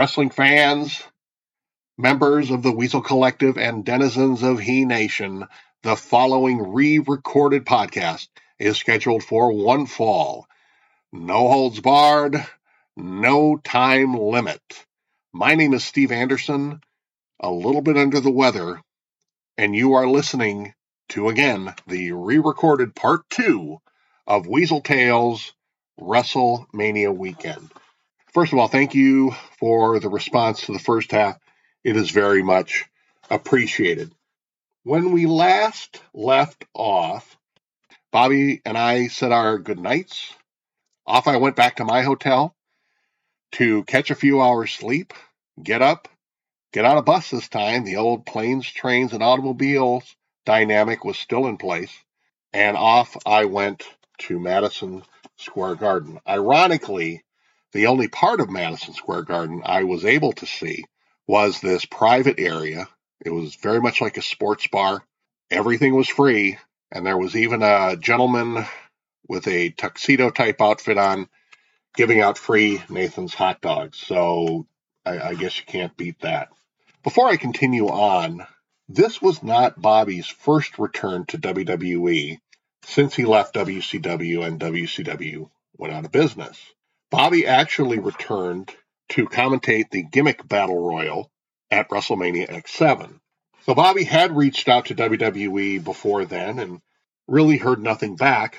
Wrestling fans, members of the Weasel Collective, and denizens of Heenan Nation, the following re recorded podcast is scheduled for one fall. No holds barred, no time limit. My name is Steve Anderson, a little bit under the weather, and you are listening to again the re recorded part two of Weasel Tales WrestleMania weekend. First of all, thank you for the response to the first half. It is very much appreciated. When we last left off, Bobby and I said our good nights. Off I went back to my hotel to catch a few hours sleep, get up, get on a bus this time. The old planes, trains, and automobiles dynamic was still in place. And off I went to Madison Square Garden. Ironically, the only part of Madison Square Garden I was able to see was this private area. It was very much like a sports bar. Everything was free, and there was even a gentleman with a tuxedo type outfit on giving out free Nathan's hot dogs. So I, I guess you can't beat that. Before I continue on, this was not Bobby's first return to WWE since he left WCW and WCW went out of business. Bobby actually returned to commentate the gimmick battle royal at WrestleMania X7. So Bobby had reached out to WWE before then and really heard nothing back.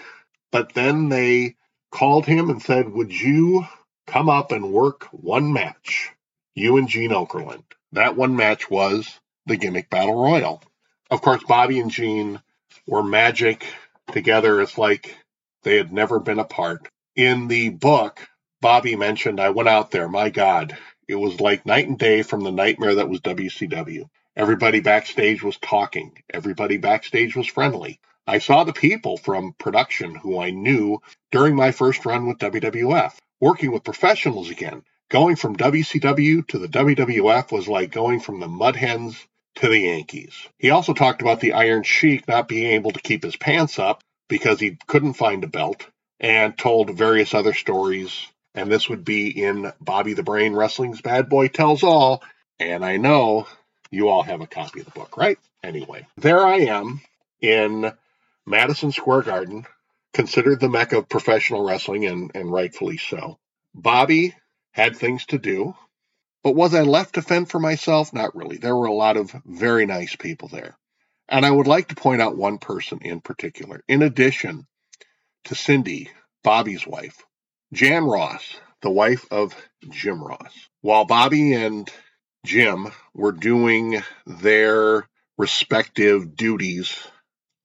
But then they called him and said, Would you come up and work one match? You and Gene Okerlund. That one match was the gimmick battle royal. Of course, Bobby and Gene were magic together. It's like they had never been apart. In the book, Bobby mentioned, I went out there. My God, it was like night and day from the nightmare that was WCW. Everybody backstage was talking, everybody backstage was friendly. I saw the people from production who I knew during my first run with WWF, working with professionals again. Going from WCW to the WWF was like going from the Mud Hens to the Yankees. He also talked about the Iron Sheik not being able to keep his pants up because he couldn't find a belt and told various other stories. And this would be in Bobby the Brain Wrestling's Bad Boy Tells All. And I know you all have a copy of the book, right? Anyway, there I am in Madison Square Garden, considered the mecca of professional wrestling, and, and rightfully so. Bobby had things to do. But was I left to fend for myself? Not really. There were a lot of very nice people there. And I would like to point out one person in particular. In addition to Cindy, Bobby's wife, Jan Ross, the wife of Jim Ross. While Bobby and Jim were doing their respective duties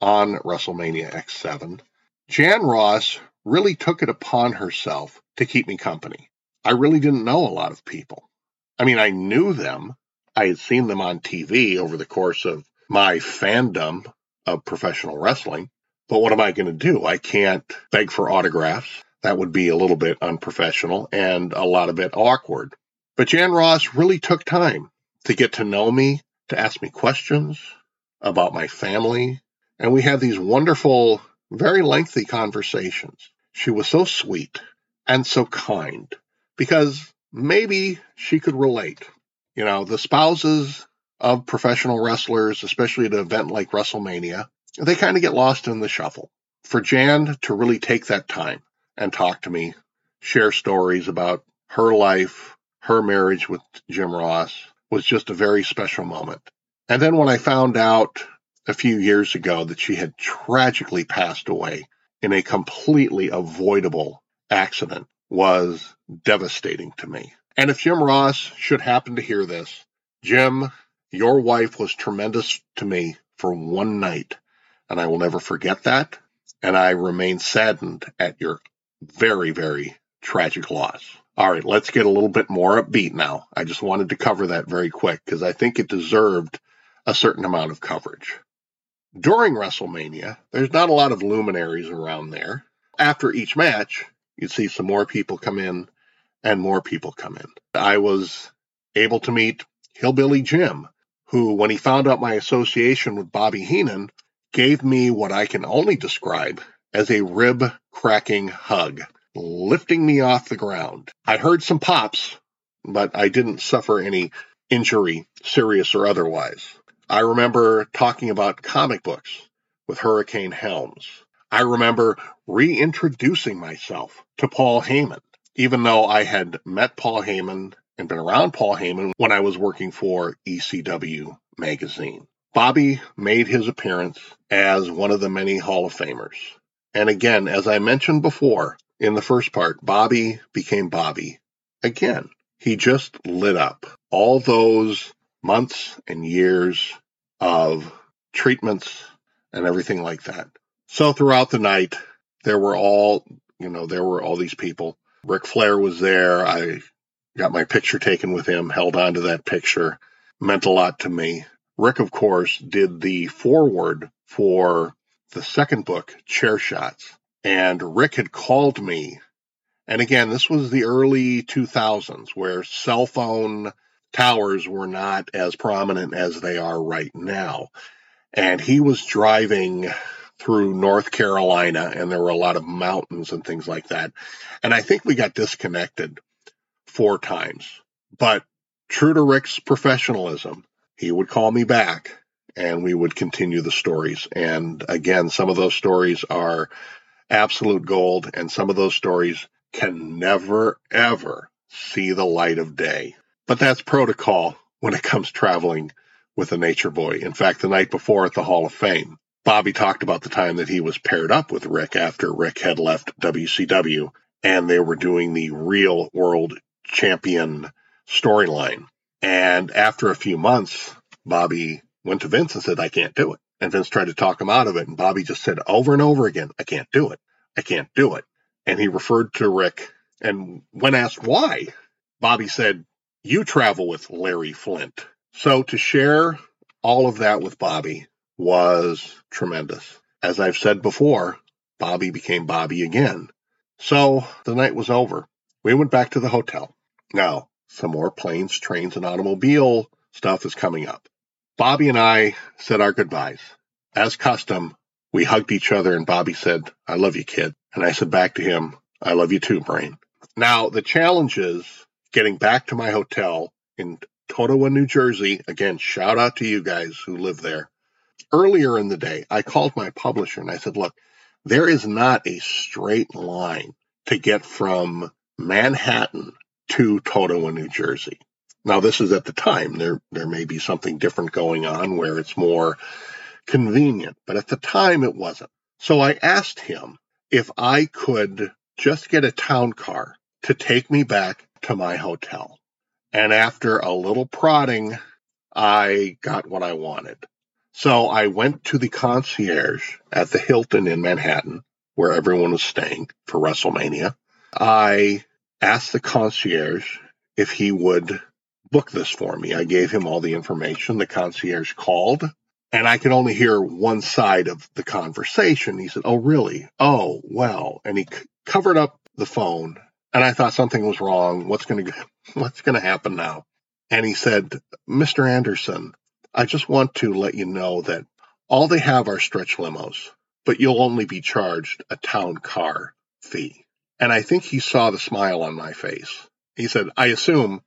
on WrestleMania X7, Jan Ross really took it upon herself to keep me company. I really didn't know a lot of people. I mean, I knew them. I had seen them on TV over the course of my fandom of professional wrestling. But what am I going to do? I can't beg for autographs. That would be a little bit unprofessional and a lot of it awkward. But Jan Ross really took time to get to know me, to ask me questions about my family. And we had these wonderful, very lengthy conversations. She was so sweet and so kind because maybe she could relate. You know, the spouses of professional wrestlers, especially at an event like WrestleMania, they kind of get lost in the shuffle. For Jan to really take that time and talk to me, share stories about her life, her marriage with Jim Ross was just a very special moment. And then when I found out a few years ago that she had tragically passed away in a completely avoidable accident was devastating to me. And if Jim Ross should happen to hear this, Jim, your wife was tremendous to me for one night, and I will never forget that. And I remain saddened at your very, very tragic loss. All right, let's get a little bit more upbeat now. I just wanted to cover that very quick because I think it deserved a certain amount of coverage. During WrestleMania, there's not a lot of luminaries around there. After each match, you'd see some more people come in and more people come in. I was able to meet Hillbilly Jim, who, when he found out my association with Bobby Heenan, gave me what I can only describe as a rib cracking hug, lifting me off the ground. I heard some pops, but I didn't suffer any injury, serious or otherwise. I remember talking about comic books with Hurricane Helms. I remember reintroducing myself to Paul Heyman, even though I had met Paul Heyman and been around Paul Heyman when I was working for ECW magazine. Bobby made his appearance as one of the many Hall of Famers. And again, as I mentioned before in the first part, Bobby became Bobby again. He just lit up all those months and years of treatments and everything like that. So throughout the night, there were all, you know, there were all these people. Ric Flair was there. I got my picture taken with him, held on to that picture, meant a lot to me. Ric, of course, did the foreword for the second book, Chair Shots. And Ric had called me. And again, this was the early 2000s where cell phone towers were not as prominent as they are right now. And he was driving through North Carolina, and there were a lot of mountains and things like that. And I think we got disconnected four times. But true to Ric's professionalism, he would call me back and we would continue the stories. And again, some of those stories are absolute gold, and some of those stories can never, ever see the light of day. But that's protocol when it comes traveling with a nature boy. In fact, the night before at the Hall of Fame, Bobby talked about the time that he was paired up with Ric after Ric had left WCW and they were doing the real world champion storyline. And after a few months, Bobby went to Vince and said, I can't do it. And Vince tried to talk him out of it. And Bobby just said over and over again, I can't do it. I can't do it. And he referred to Ric. And when asked why, Bobby said, You travel with Larry Flynt. So to share all of that with Bobby was tremendous. As I've said before, Bobby became Bobby again. So the night was over. We went back to the hotel. Now, some more planes, trains, and automobile stuff is coming up. Bobby and I said our goodbyes. As custom, we hugged each other and Bobby said, I love you, kid. And I said back to him, I love you too, Brain. Now, the challenge is getting back to my hotel in Totowa, New Jersey. Again, shout out to you guys who live there. Earlier in the day, I called my publisher and I said, look, there is not a straight line to get from Manhattan to Totowa, New Jersey. Now, this is at the time. There, there may be something different going on where it's more convenient, but at the time it wasn't. So I asked him if I could just get a town car to take me back to my hotel. And after a little prodding, I got what I wanted. So I went to the concierge at the Hilton in Manhattan, where everyone was staying for WrestleMania. I asked the concierge if he would book this for me. I gave him all the information. The concierge called and I could only hear one side of the conversation. He said, Oh, really? Oh, well. And he c- covered up the phone and I thought something was wrong. What's going to, what's going to happen now? And he said, Mr. Anderson, I just want to let you know that all they have are stretch limos, but you'll only be charged a town car fee. And I think he saw the smile on my face. He said, I assume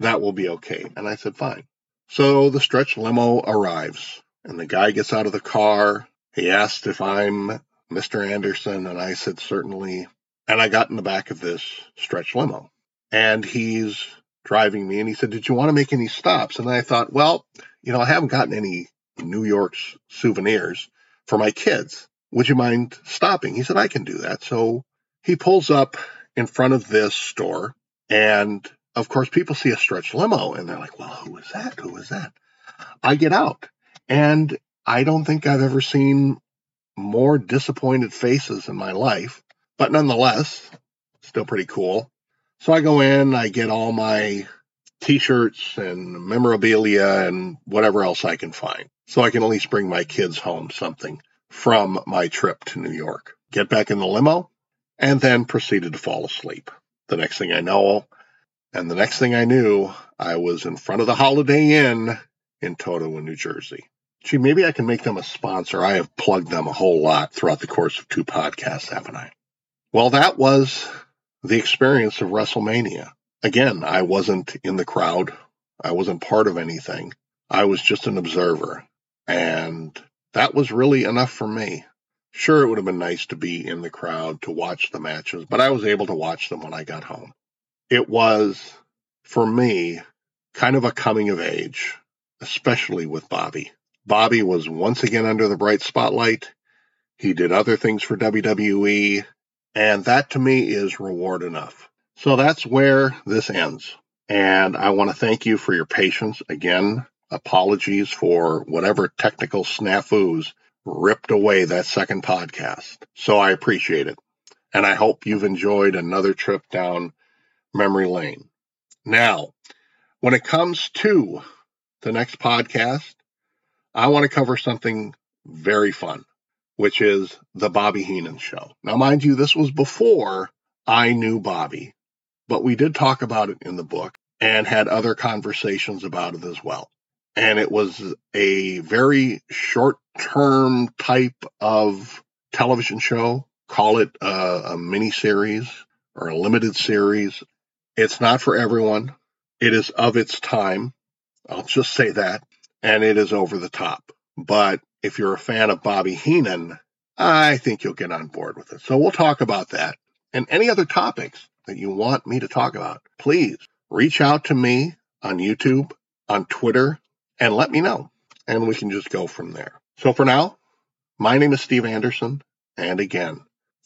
that will be okay. And I said, fine. So the stretch limo arrives and the guy gets out of the car. He asked if I'm Mr. Anderson. And I said, certainly. And I got in the back of this stretch limo and he's driving me and he said, did you want to make any stops? And I thought, well, you know, I haven't gotten any New York's souvenirs for my kids. Would you mind stopping? He said, I can do that. So he pulls up in front of this store and of course, people see a stretch limo and they're like, well, who is that? Who is that? I get out and I don't think I've ever seen more disappointed faces in my life, but nonetheless, still pretty cool. So I go in, I get all my t shirts and memorabilia and whatever else I can find. So I can at least bring my kids home something from my trip to New York. Get back in the limo and then proceeded to fall asleep. The next thing I know, and the next thing I knew, I was in front of the Holiday Inn in Totowa, New Jersey. Gee, maybe I can make them a sponsor. I have plugged them a whole lot throughout the course of two podcasts, haven't I? Well, that was the experience of WrestleMania. Again, I wasn't in the crowd. I wasn't part of anything. I was just an observer. And that was really enough for me. Sure, it would have been nice to be in the crowd to watch the matches, but I was able to watch them when I got home. It was, for me, kind of a coming of age, especially with Bobby. Bobby was once again under the bright spotlight. He did other things for WWE, and that to me is reward enough. So that's where this ends. And I want to thank you for your patience. Again, apologies for whatever technical snafus ripped away that second podcast. So I appreciate it. And I hope you've enjoyed another trip down memory lane. Now, when it comes to the next podcast, I want to cover something very fun, which is the Bobby Heenan show. Now, mind you, this was before I knew Bobby, but we did talk about it in the book and had other conversations about it as well. And it was a very short term type of television show. Call it a, a mini series or a limited series. It's not for everyone. It is of its time. I'll just say that and it is over the top. But if you're a fan of Bobby Heenan, I think you'll get on board with it. So we'll talk about that and any other topics that you want me to talk about. Please reach out to me on YouTube, on Twitter, and let me know. And we can just go from there. So for now, my name is Steve Anderson. And again,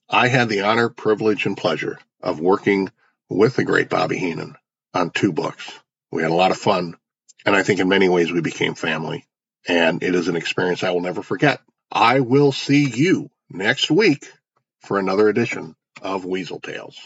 I had the honor, privilege, and pleasure of working with the great Bobby Heenan on two books. We had a lot of fun and I think in many ways we became family. And it is an experience I will never forget. I will see you next week for another edition of Weasel Tales.